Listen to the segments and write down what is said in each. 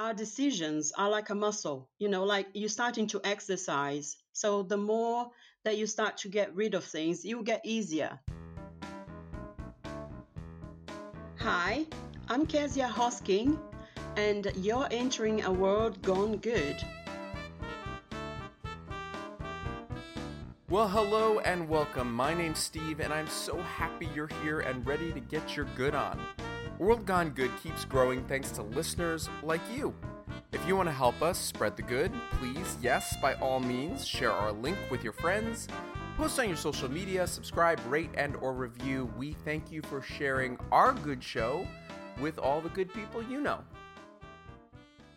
our decisions are like a muscle, you know, like you're starting to exercise. So the more that you start to get rid of things, you get easier. Hi, I'm Kezia Hosking, and you're entering a world gone good. Well, hello and welcome. My name's Steve, and I'm so happy you're here and ready to get your good on. World Gone Good keeps growing thanks to listeners like you. If you want to help us spread the good, please, yes, by all means, share our link with your friends. Post on your social media, subscribe, rate, and or review. We thank you for sharing our good show with all the good people you know.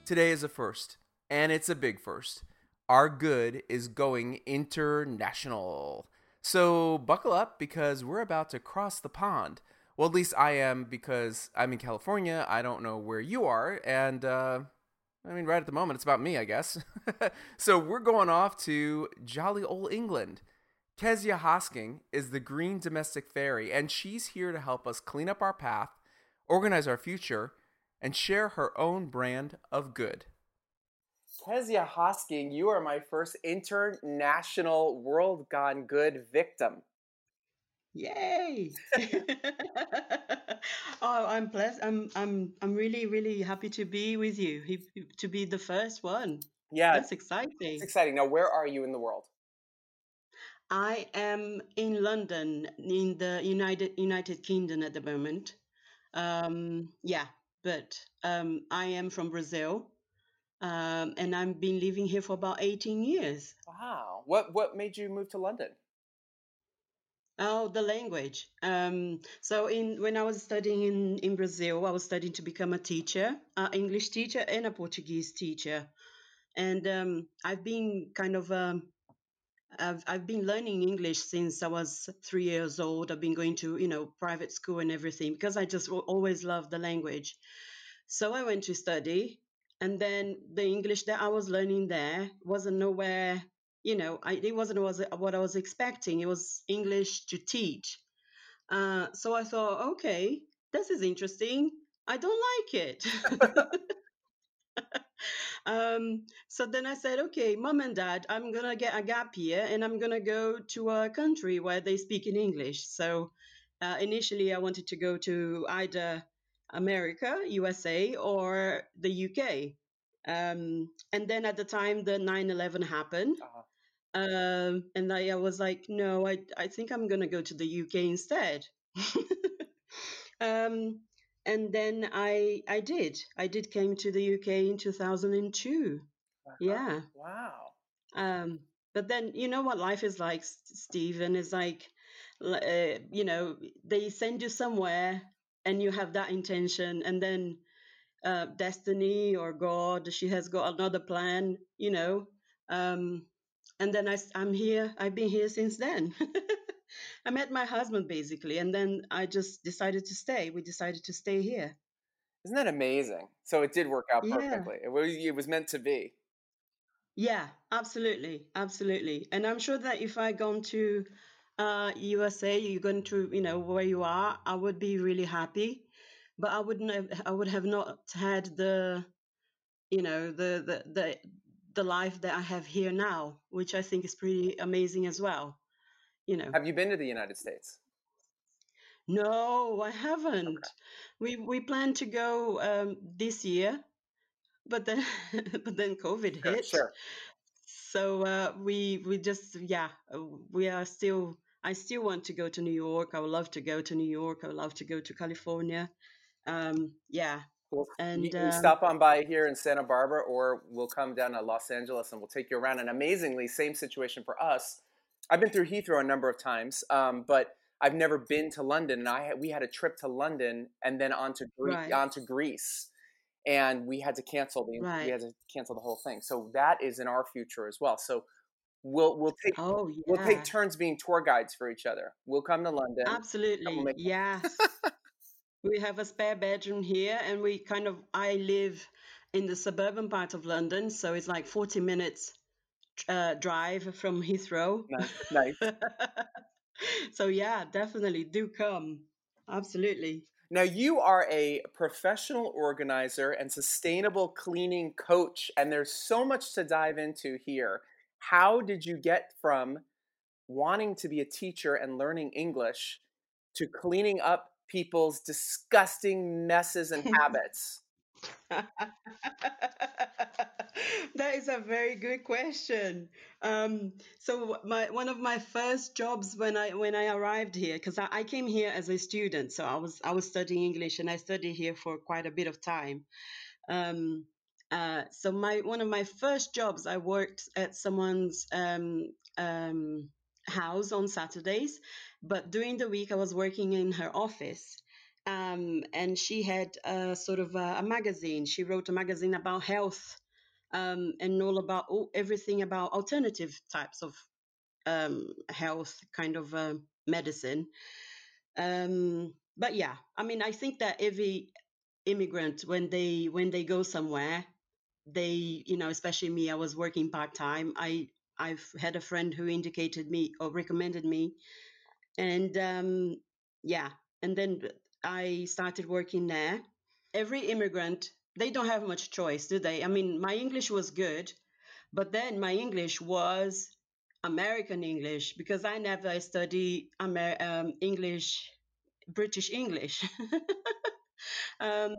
Today is a first, and it's a big first. Our good is going international. So buckle up because we're about to cross the pond well, at least I am because I'm in California. I don't know where you are. And, uh, I mean, right at the moment, it's about me, I guess. so we're going off to jolly old England. Kezia Hosking is the green domestic fairy, and she's here to help us clean up our path, organize our future, and share her own brand of good. Kezia Hosking, you are my first international World Gone Good victim. Yay! oh, I'm blessed. I'm I'm I'm really really happy to be with you. To be the first one. Yeah, that's exciting. It's exciting. Now, where are you in the world? I am in London, in the United United Kingdom at the moment. Um, yeah, but um, I am from Brazil, um, and I've been living here for about eighteen years. Wow! What what made you move to London? Oh, the language. Um, so in when I was studying in, in Brazil, I was studying to become a teacher, an English teacher and a Portuguese teacher. And um, I've been kind of um, I've I've been learning English since I was three years old. I've been going to you know private school and everything because I just always loved the language. So I went to study, and then the English that I was learning there wasn't nowhere you know, I, it wasn't was what I was expecting. It was English to teach. Uh, so I thought, okay, this is interesting. I don't like it. um, so then I said, okay, mom and dad, I'm going to get a gap year and I'm going to go to a country where they speak in English. So uh, initially, I wanted to go to either America, USA, or the UK. Um, and then at the time the 9 11 happened, uh-huh. Um, and I, I was like, no, I, I think I'm going to go to the UK instead. um, and then I, I did. I did came to the UK in 2002. Wow. Yeah. Wow. Um, but then you know what life is like, Stephen. Is like, uh, you know, they send you somewhere and you have that intention, and then uh, destiny or God, she has got another plan. You know, um, and then I, I'm here. I've been here since then. I met my husband basically, and then I just decided to stay. We decided to stay here. Isn't that amazing? So it did work out perfectly. Yeah. It was it was meant to be. Yeah, absolutely, absolutely. And I'm sure that if I gone to uh, USA, you're going to you know where you are, I would be really happy. But I wouldn't have, I would have not had the you know the the the the life that I have here now, which I think is pretty amazing as well. You know. Have you been to the United States? No, I haven't. Okay. We we plan to go um, this year, but then but then COVID hit. Sure. So uh, we we just yeah we are still. I still want to go to New York. I would love to go to New York. I would love to go to California. Um, yeah, Cool. And you, uh, stop on by here in Santa Barbara, or we'll come down to Los Angeles and we'll take you around. And amazingly, same situation for us. I've been through Heathrow a number of times, um, but I've never been to London. And I we had a trip to London and then on to Gre- right. on to Greece, and we had to cancel the right. we had to cancel the whole thing. So that is in our future as well. So we'll we'll take oh, yeah. we'll take turns being tour guides for each other. We'll come to London. Absolutely, we'll yes. We have a spare bedroom here, and we kind of, I live in the suburban part of London, so it's like 40 minutes uh, drive from Heathrow. Nice. nice. so, yeah, definitely do come. Absolutely. Now, you are a professional organizer and sustainable cleaning coach, and there's so much to dive into here. How did you get from wanting to be a teacher and learning English to cleaning up people's disgusting messes and habits? that is a very good question. Um, so my one of my first jobs when I when I arrived here, because I, I, came here as a student, so I was I was studying English and I studied here for quite a bit of time. Um, uh, so my one of my first jobs, I worked at someone's um, um house on Saturdays, but during the week I was working in her office. Um, and she had a sort of a, a, magazine. She wrote a magazine about health um, and all about all, everything about alternative types of um, health kind of uh, medicine. Um, but yeah, I mean, I think that every immigrant when they when they go somewhere, they you know, especially me, I was working part time. I I've had a friend who indicated me or recommended me, and um, yeah, and then I started working there. Every immigrant, they don't have much choice, do they? I mean, my English was good, but then my English was American English because I never studied Amer- um, English, British English. um,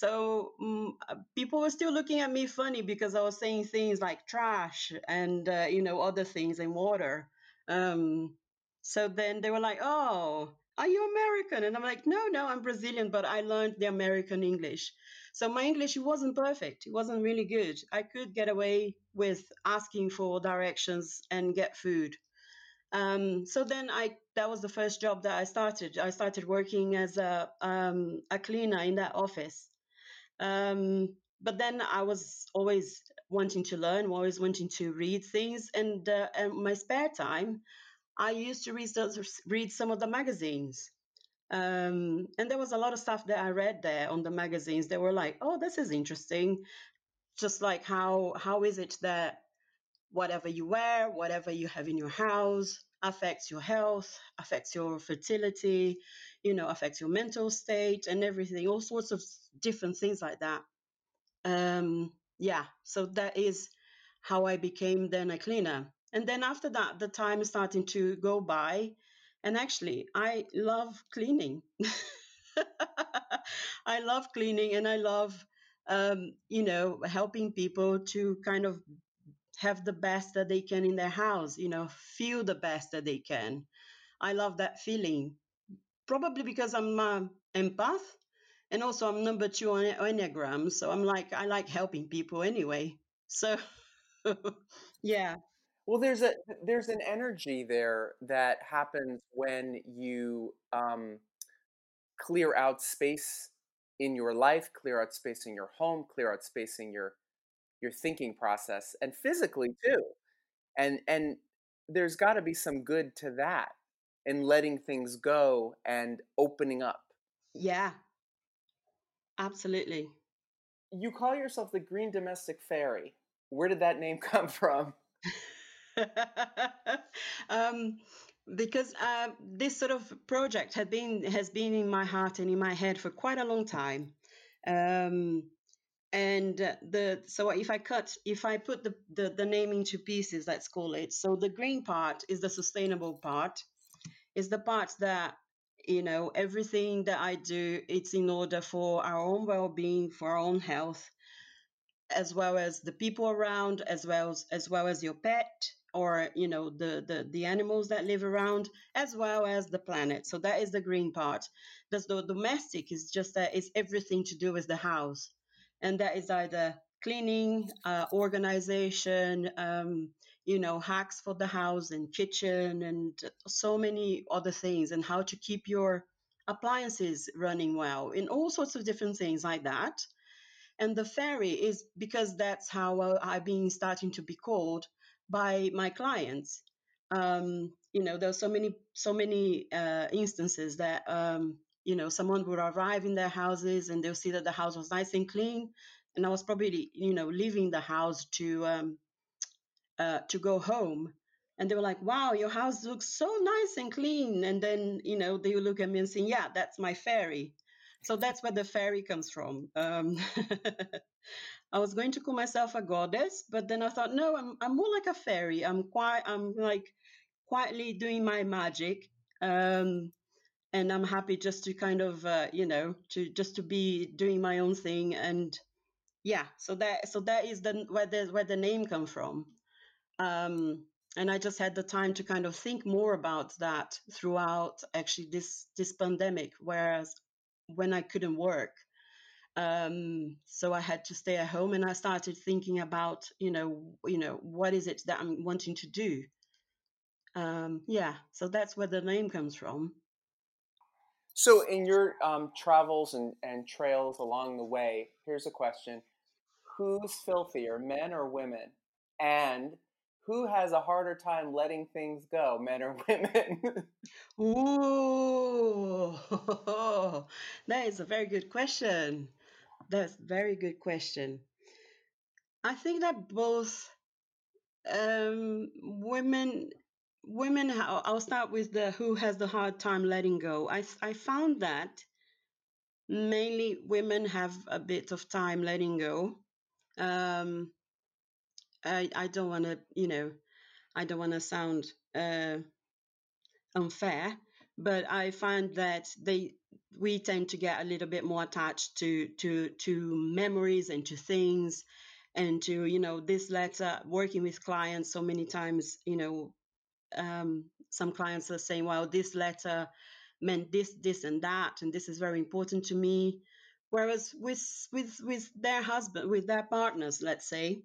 so um, people were still looking at me funny because I was saying things like trash and uh, you know other things in water. Um, so then they were like, "Oh, are you American? And I'm like, no, no, I'm Brazilian, but I learned the American English. So my English wasn't perfect. It wasn't really good. I could get away with asking for directions and get food. Um, so then I that was the first job that I started. I started working as a um, a cleaner in that office. Um, but then I was always wanting to learn, always wanting to read things, and, uh, my spare time, I used to read, read some of the magazines. Um, and there was a lot of stuff that I read there on the magazines that were like, oh, this is interesting. Just like how how is it that whatever you wear, whatever you have in your house affects your health, affects your fertility, you know, affects your mental state and everything, all sorts of different things like that. Um, yeah, so that is how I became then a cleaner. And then after that, the time is starting to go by. And actually, I love cleaning. I love cleaning and I love, um, you know, helping people to kind of have the best that they can in their house, you know, feel the best that they can. I love that feeling. Probably because I'm an empath and also I'm number two on Enneagram. So I'm like, I like helping people anyway. So, yeah. Well, there's a there's an energy there that happens when you um, clear out space in your life, clear out space in your home, clear out space in your your thinking process, and physically too. And and there's got to be some good to that in letting things go and opening up. Yeah, absolutely. You call yourself the Green Domestic Fairy. Where did that name come from? um, because uh, this sort of project had been has been in my heart and in my head for quite a long time. Um, and uh, the so if I cut if I put the, the the name into pieces, let's call it. So the green part is the sustainable part, is the part that you know everything that I do it's in order for our own well-being, for our own health, as well as the people around, as well as as well as your pet, or you know the, the the animals that live around as well as the planet. So that is the green part. That's the domestic is just that it's everything to do with the house. And that is either cleaning uh, organization um, you know hacks for the house and kitchen and so many other things and how to keep your appliances running well in all sorts of different things like that and the fairy is because that's how i've been starting to be called by my clients. Um, you know, there's so many so many uh, instances that um, you know someone would arrive in their houses and they'll see that the house was nice and clean, and I was probably you know leaving the house to um, uh, to go home, and they were like, "Wow, your house looks so nice and clean," and then you know they look at me and say, "Yeah, that's my fairy." so that's where the fairy comes from. Um, I was going to call myself a goddess, but then I thought, no, I'm I'm more like a fairy. I'm quite I'm like quietly doing my magic. Um, and I'm happy just to kind of uh, you know to just to be doing my own thing and yeah so that so that is the where the where the name come from um, and I just had the time to kind of think more about that throughout actually this this pandemic whereas when I couldn't work um, so I had to stay at home and I started thinking about you know you know what is it that I'm wanting to do? Um, yeah so that's where the name comes from. So, in your um, travels and, and trails along the way, here's a question. Who's filthier, men or women? And who has a harder time letting things go, men or women? Ooh, that is a very good question. That's a very good question. I think that both um, women women i'll start with the who has the hard time letting go i i found that mainly women have a bit of time letting go um i i don't want to you know i don't want to sound uh unfair but i find that they we tend to get a little bit more attached to to to memories and to things and to you know this letter working with clients so many times you know um, some clients are saying, well, this letter meant this, this, and that, and this is very important to me. Whereas with with with their husband, with their partners, let's say,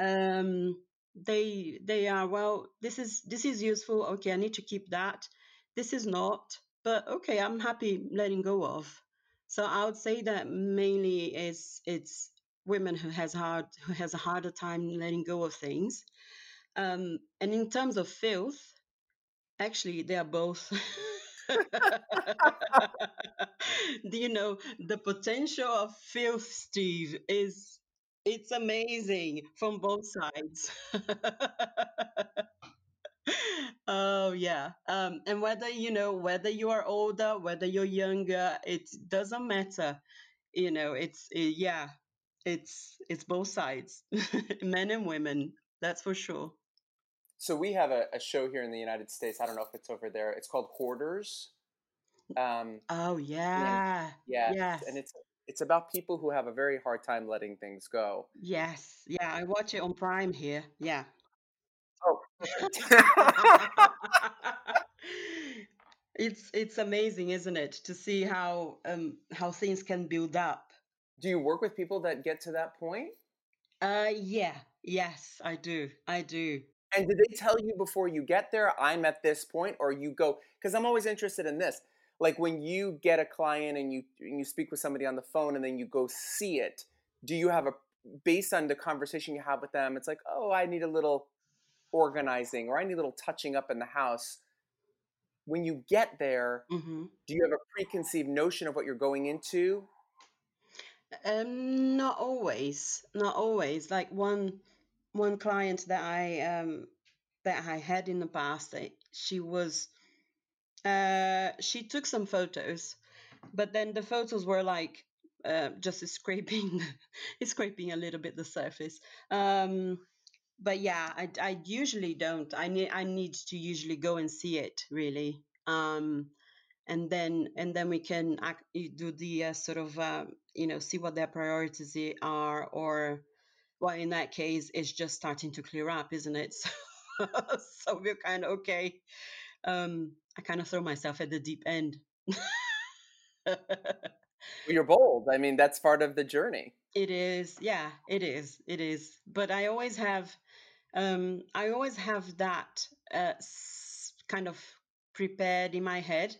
um, they they are well. This is this is useful. Okay, I need to keep that. This is not, but okay, I'm happy letting go of. So I would say that mainly is it's women who has hard who has a harder time letting go of things um, and in terms of filth, actually, they are both. You know the potential of filth, Steve? Is it's amazing from both sides. oh yeah, um, and whether you know whether you are older, whether you're younger, it doesn't matter. You know, it's it, yeah, it's it's both sides, men and women. That's for sure. So we have a, a, show here in the United States. I don't know if it's over there. It's called Hoarders. Um, oh yeah, yeah, yes. and it's it's about people who have a very hard time letting things go. Yes, yeah, I watch it on Prime here. Yeah. Oh. it's it's amazing, isn't it, to see how um how things can build up. Do you work with people that get to that point? Uh, yeah, yes, I do, I do. And did they tell you before you get there, I'm at this point, or you go? Because I'm always interested in this. Like when you get a client and you and you speak with somebody on the phone, and then you go see it. Do you have a based on the conversation you have with them? It's like, oh, I need a little organizing, or I need a little touching up in the house. When you get there, mm-hmm. do you have a preconceived notion of what you're going into? Um, not always. Not always. Like one one client that I um, that I had in the past, eh, she was uh, she took some photos, but then the photos were like uh, just scraping scraping a little bit the surface. Um, but yeah, I, I usually don't. I need I need to usually go and see it really. Um, and then and then we can act, do the uh, sort of uh, you know see what their priorities are or well, in that case, it's just starting to clear up, isn't it? So, so we're kind of okay. Um, I kind of throw myself at the deep end. well, you're bold. I mean, that's part of the journey. It is. Yeah, it is. It is. But I always have, um, I always have that uh, kind of prepared in my head.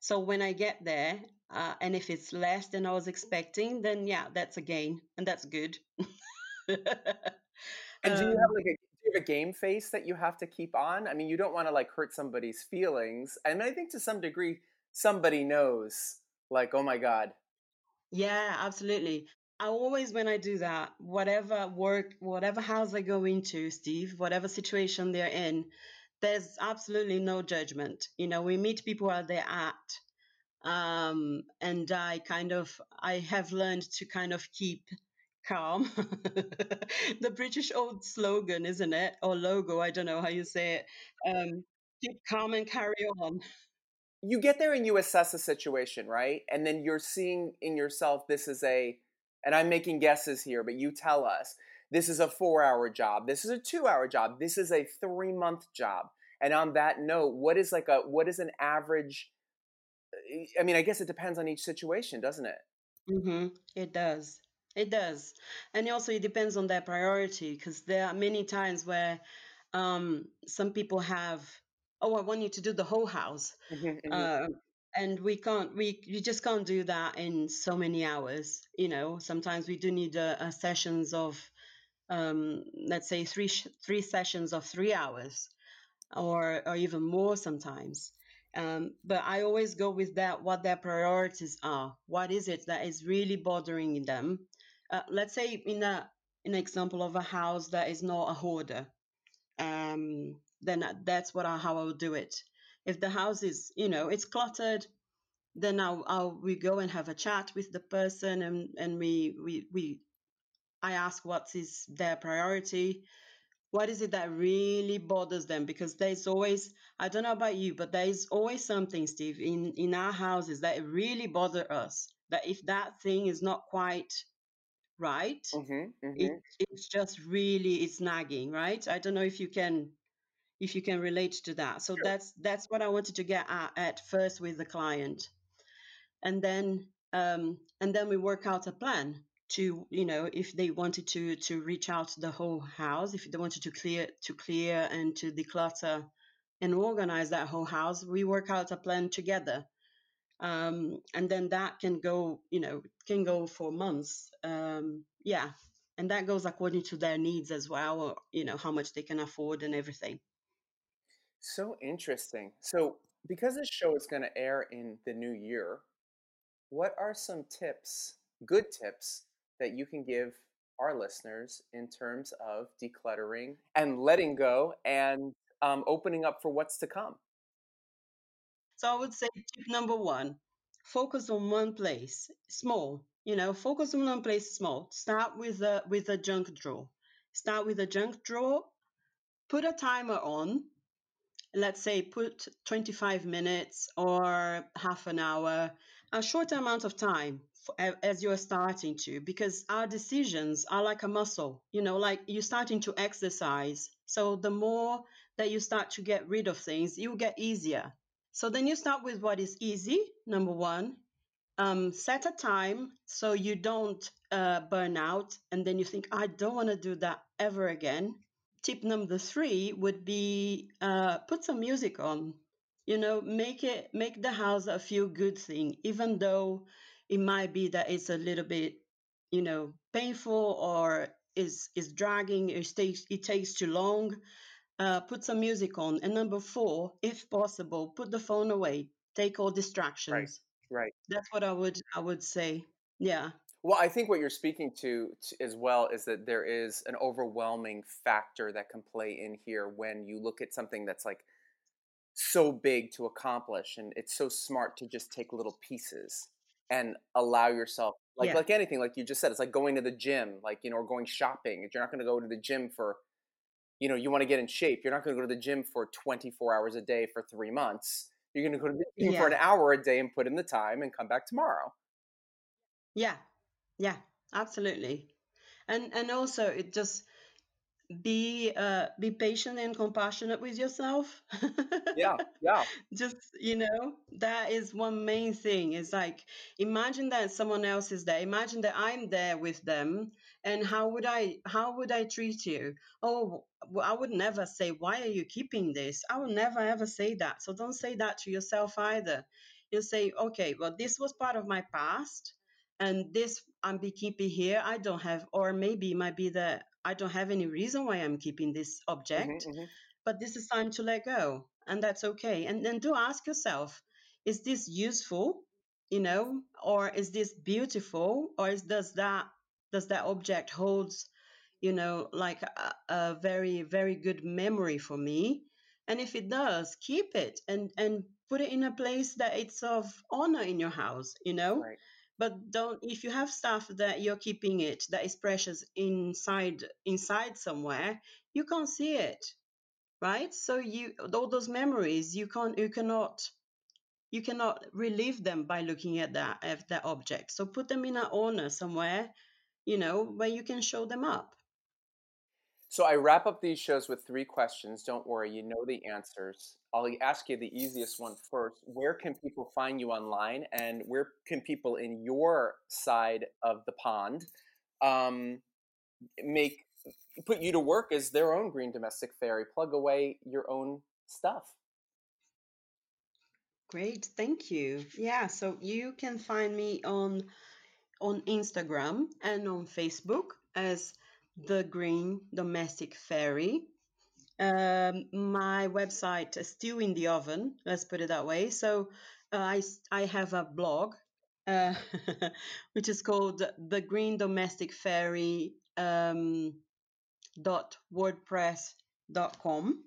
So when I get there, uh, and if it's less than I was expecting, then yeah, that's a gain, and that's good. and do you have um like a have a game face that you have to keep on? I mean, you don't want to like hurt somebody's feelings. And I think to some degree, somebody knows, like, oh my God. Yeah, absolutely. I always, when I do that, whatever work, whatever house I go into, Steve, whatever situation they're in, there's absolutely no judgment. You know, we meet people where they're at. um, and I kind of I have learned to kind of keep calm. the British old slogan, isn't it, or logo? I don't know how you say it. Um, keep calm and carry on. You get there and you assess a situation, right? And then you're seeing in yourself this is a, and I'm making guesses here, but you tell us this is a four hour job, this is a two hour job, this is a three month job. And on that note, what is like a what is an average I mean, I guess it depends on each situation, doesn't it? Mm-hmm. It does. It does. And also, it depends on their priority because there are many times where um, some people have, oh, I want you to do the whole house. Mm-hmm, mm-hmm. Uh, and we can't, we, we just can't do that in so many hours. You know, sometimes we do need a, a sessions of, um, let's say, three, three sessions of three hours or, or even more sometimes. Um, but I always go with that what their priorities are. What is it that is really bothering them? Uh, let's say in a an example of a house that is not a hoarder, um, then that's what I, how I would do it. If the house is, you know, it's cluttered, then I'll, I'll we go and have a chat with the person and and we we we I ask what is their priority what is it that really bothers them because there's always i don't know about you but there's always something steve in in our houses that really bother us that if that thing is not quite right? Mm-hmm, mm-hmm. It, it's just really it's nagging right? I don't know if you can if you can relate to that. So sure. that's that's what i wanted to get at, at first with the client. And then um and then we work out a plan to you know if they wanted to to reach out the whole house if they wanted to clear to clear and to declutter and organize that whole house we work out a plan together um, and then that can go you know can go for months um, yeah. And that goes according to their needs as well or you know how much they can afford and everything. So interesting. So because this show is going to air in the new year what are some tips good tips that you can give our listeners in terms of decluttering and letting go and um, opening up for what's to come? So I would say tip number one focus on one place, small. You know, focus on one place, small. Start with a with a junk drawer. Start with a junk drawer. Put a timer on. Let's say put 25 minutes or half an hour, a short amount of time as you're starting to because our decisions are like a muscle you know like you're starting to exercise so the more that you start to get rid of things you get easier so then you start with what is easy number one um, set a time so you don't uh, burn out and then you think i don't want to do that ever again tip number three would be uh, put some music on you know make it make the house a feel good thing even though it might be that it's a little bit, you know, painful or is is dragging, it takes it takes too long. Uh, put some music on. And number four, if possible, put the phone away. Take all distractions. Right. Right. That's what I would I would say. Yeah. Well, I think what you're speaking to, to, as well is that there is an overwhelming factor that can play in here when you look at something that's like so big to accomplish and it's so smart to just take little pieces and allow yourself like yeah. like anything like you just said it's like going to the gym like you know or going shopping if you're not going to go to the gym for you know you want to get in shape you're not going to go to the gym for 24 hours a day for 3 months. You're going to go to the gym yeah. for an hour a day and put in the time and come back tomorrow. Yeah. Yeah. Absolutely. And and also it just be uh be patient and compassionate with yourself. Yeah. Yeah. Just you know that is one main thing is like imagine that someone else is there imagine that i'm there with them and how would i how would i treat you oh well, i would never say why are you keeping this i would never ever say that so don't say that to yourself either you say okay well this was part of my past and this i'm be keeping here i don't have or maybe it might be that I don't have any reason why I'm keeping this object, mm-hmm, mm-hmm. but this is time to let go. And that's okay. And then do ask yourself, is this useful? You know, or is this beautiful? Or is, does that does that object holds, you know, like a, a very, very good memory for me? And if it does, keep it and and put it in a place that it's of honor in your house, you know? Right. But don't if you have stuff that you're keeping it that is precious inside inside somewhere, you can't see it. Right? So you all those memories you can't you cannot you cannot relive them by looking at that at that object. So put them in an honor somewhere, you know, where you can show them up. So I wrap up these shows with three questions. Don't worry, you know the answers. I'll ask you the easiest one first. Where can people find you online, and where can people in your side of the pond um, make put you to work as their own green domestic fairy? Plug away your own stuff. Great, thank you. Yeah, so you can find me on on Instagram and on Facebook as the Green Domestic Fairy. Um, my website is still in the oven. Let's put it that way. So uh, I I have a blog, uh, which is called the Green Domestic Fairy um, dot wordpress dot com.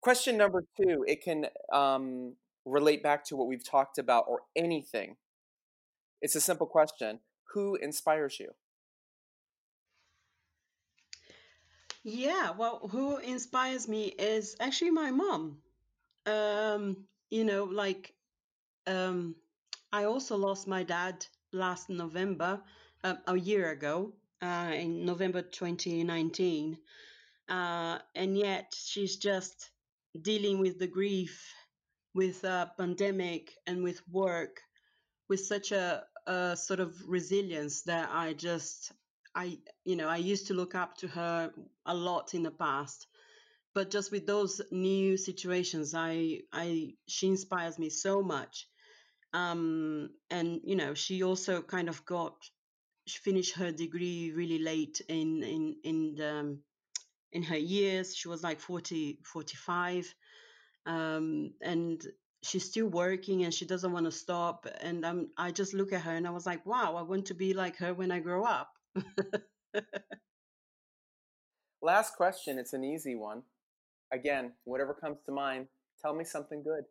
Question number two. It can um, relate back to what we've talked about or anything? It's a simple question. Who inspires you? Yeah, well, who inspires me is actually my mom. Um, you know, like um, I also lost my dad last November, uh, a year ago, uh, in November 2019. Uh, and yet she's just dealing with the grief with a pandemic and with work with such a, a sort of resilience that I just I you know I used to look up to her a lot in the past. But just with those new situations I I she inspires me so much. Um and you know she also kind of got she finished her degree really late in in in the, in her years. She was like 40 45 um, and she's still working and she doesn't want to stop. And I'm, I just look at her and I was like, wow, I want to be like her when I grow up. Last question. It's an easy one. Again, whatever comes to mind, tell me something good.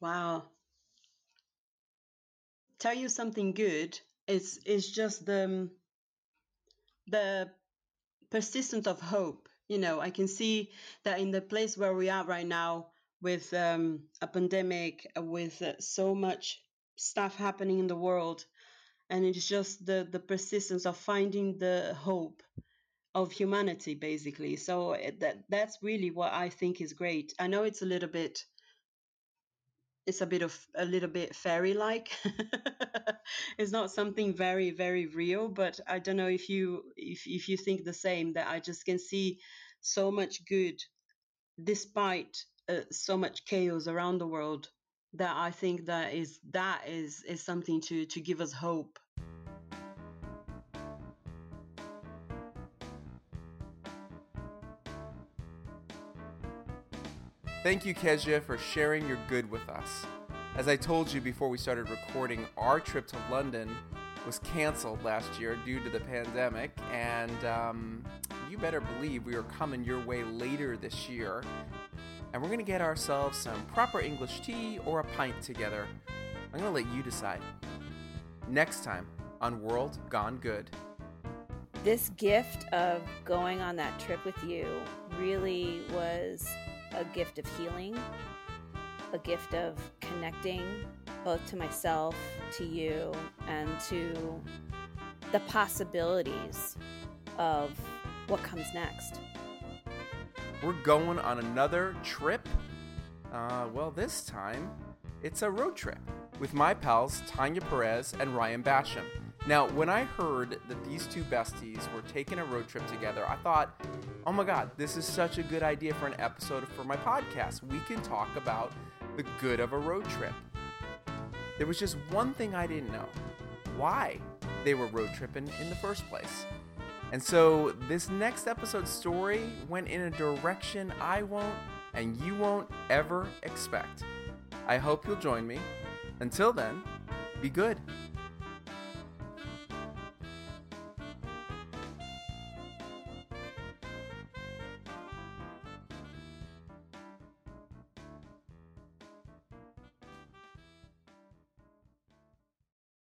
Wow. Tell you something good. It's, it's just the, um, the persistence of hope you know, I can see that in the place where we are right now with um, a pandemic, uh, with uh, so much stuff happening in the world, and it's just the the persistence of finding the hope of humanity, basically. So eh, that that's really what I think is great. I know it's a little bit it's a bit of a little bit fairy like it's not something very very real but i don't know if you if, if you think the same that i just can see so much good despite uh, so much chaos around the world that i think that is that is is something to to give us hope Thank you, Kezia, for sharing your good with us. As I told you before we started recording, our trip to London was canceled last year due to the pandemic, and um, you better believe we are coming your way later this year. And we're going to get ourselves some proper English tea or a pint together. I'm going to let you decide. Next time on World Gone Good. This gift of going on that trip with you really was a gift of healing, a gift of connecting both to myself, to you, and to the possibilities of what comes next. We're going on another trip. Uh, well, this time it's a road trip with my pals Tanya Perez and Ryan Basham. Now, when I heard that these two besties were taking a road trip together, I thought, oh my god, this is such a good idea for an episode for my podcast. We can talk about the good of a road trip. There was just one thing I didn't know why they were road tripping in the first place. And so, this next episode's story went in a direction I won't and you won't ever expect. I hope you'll join me. Until then, be good.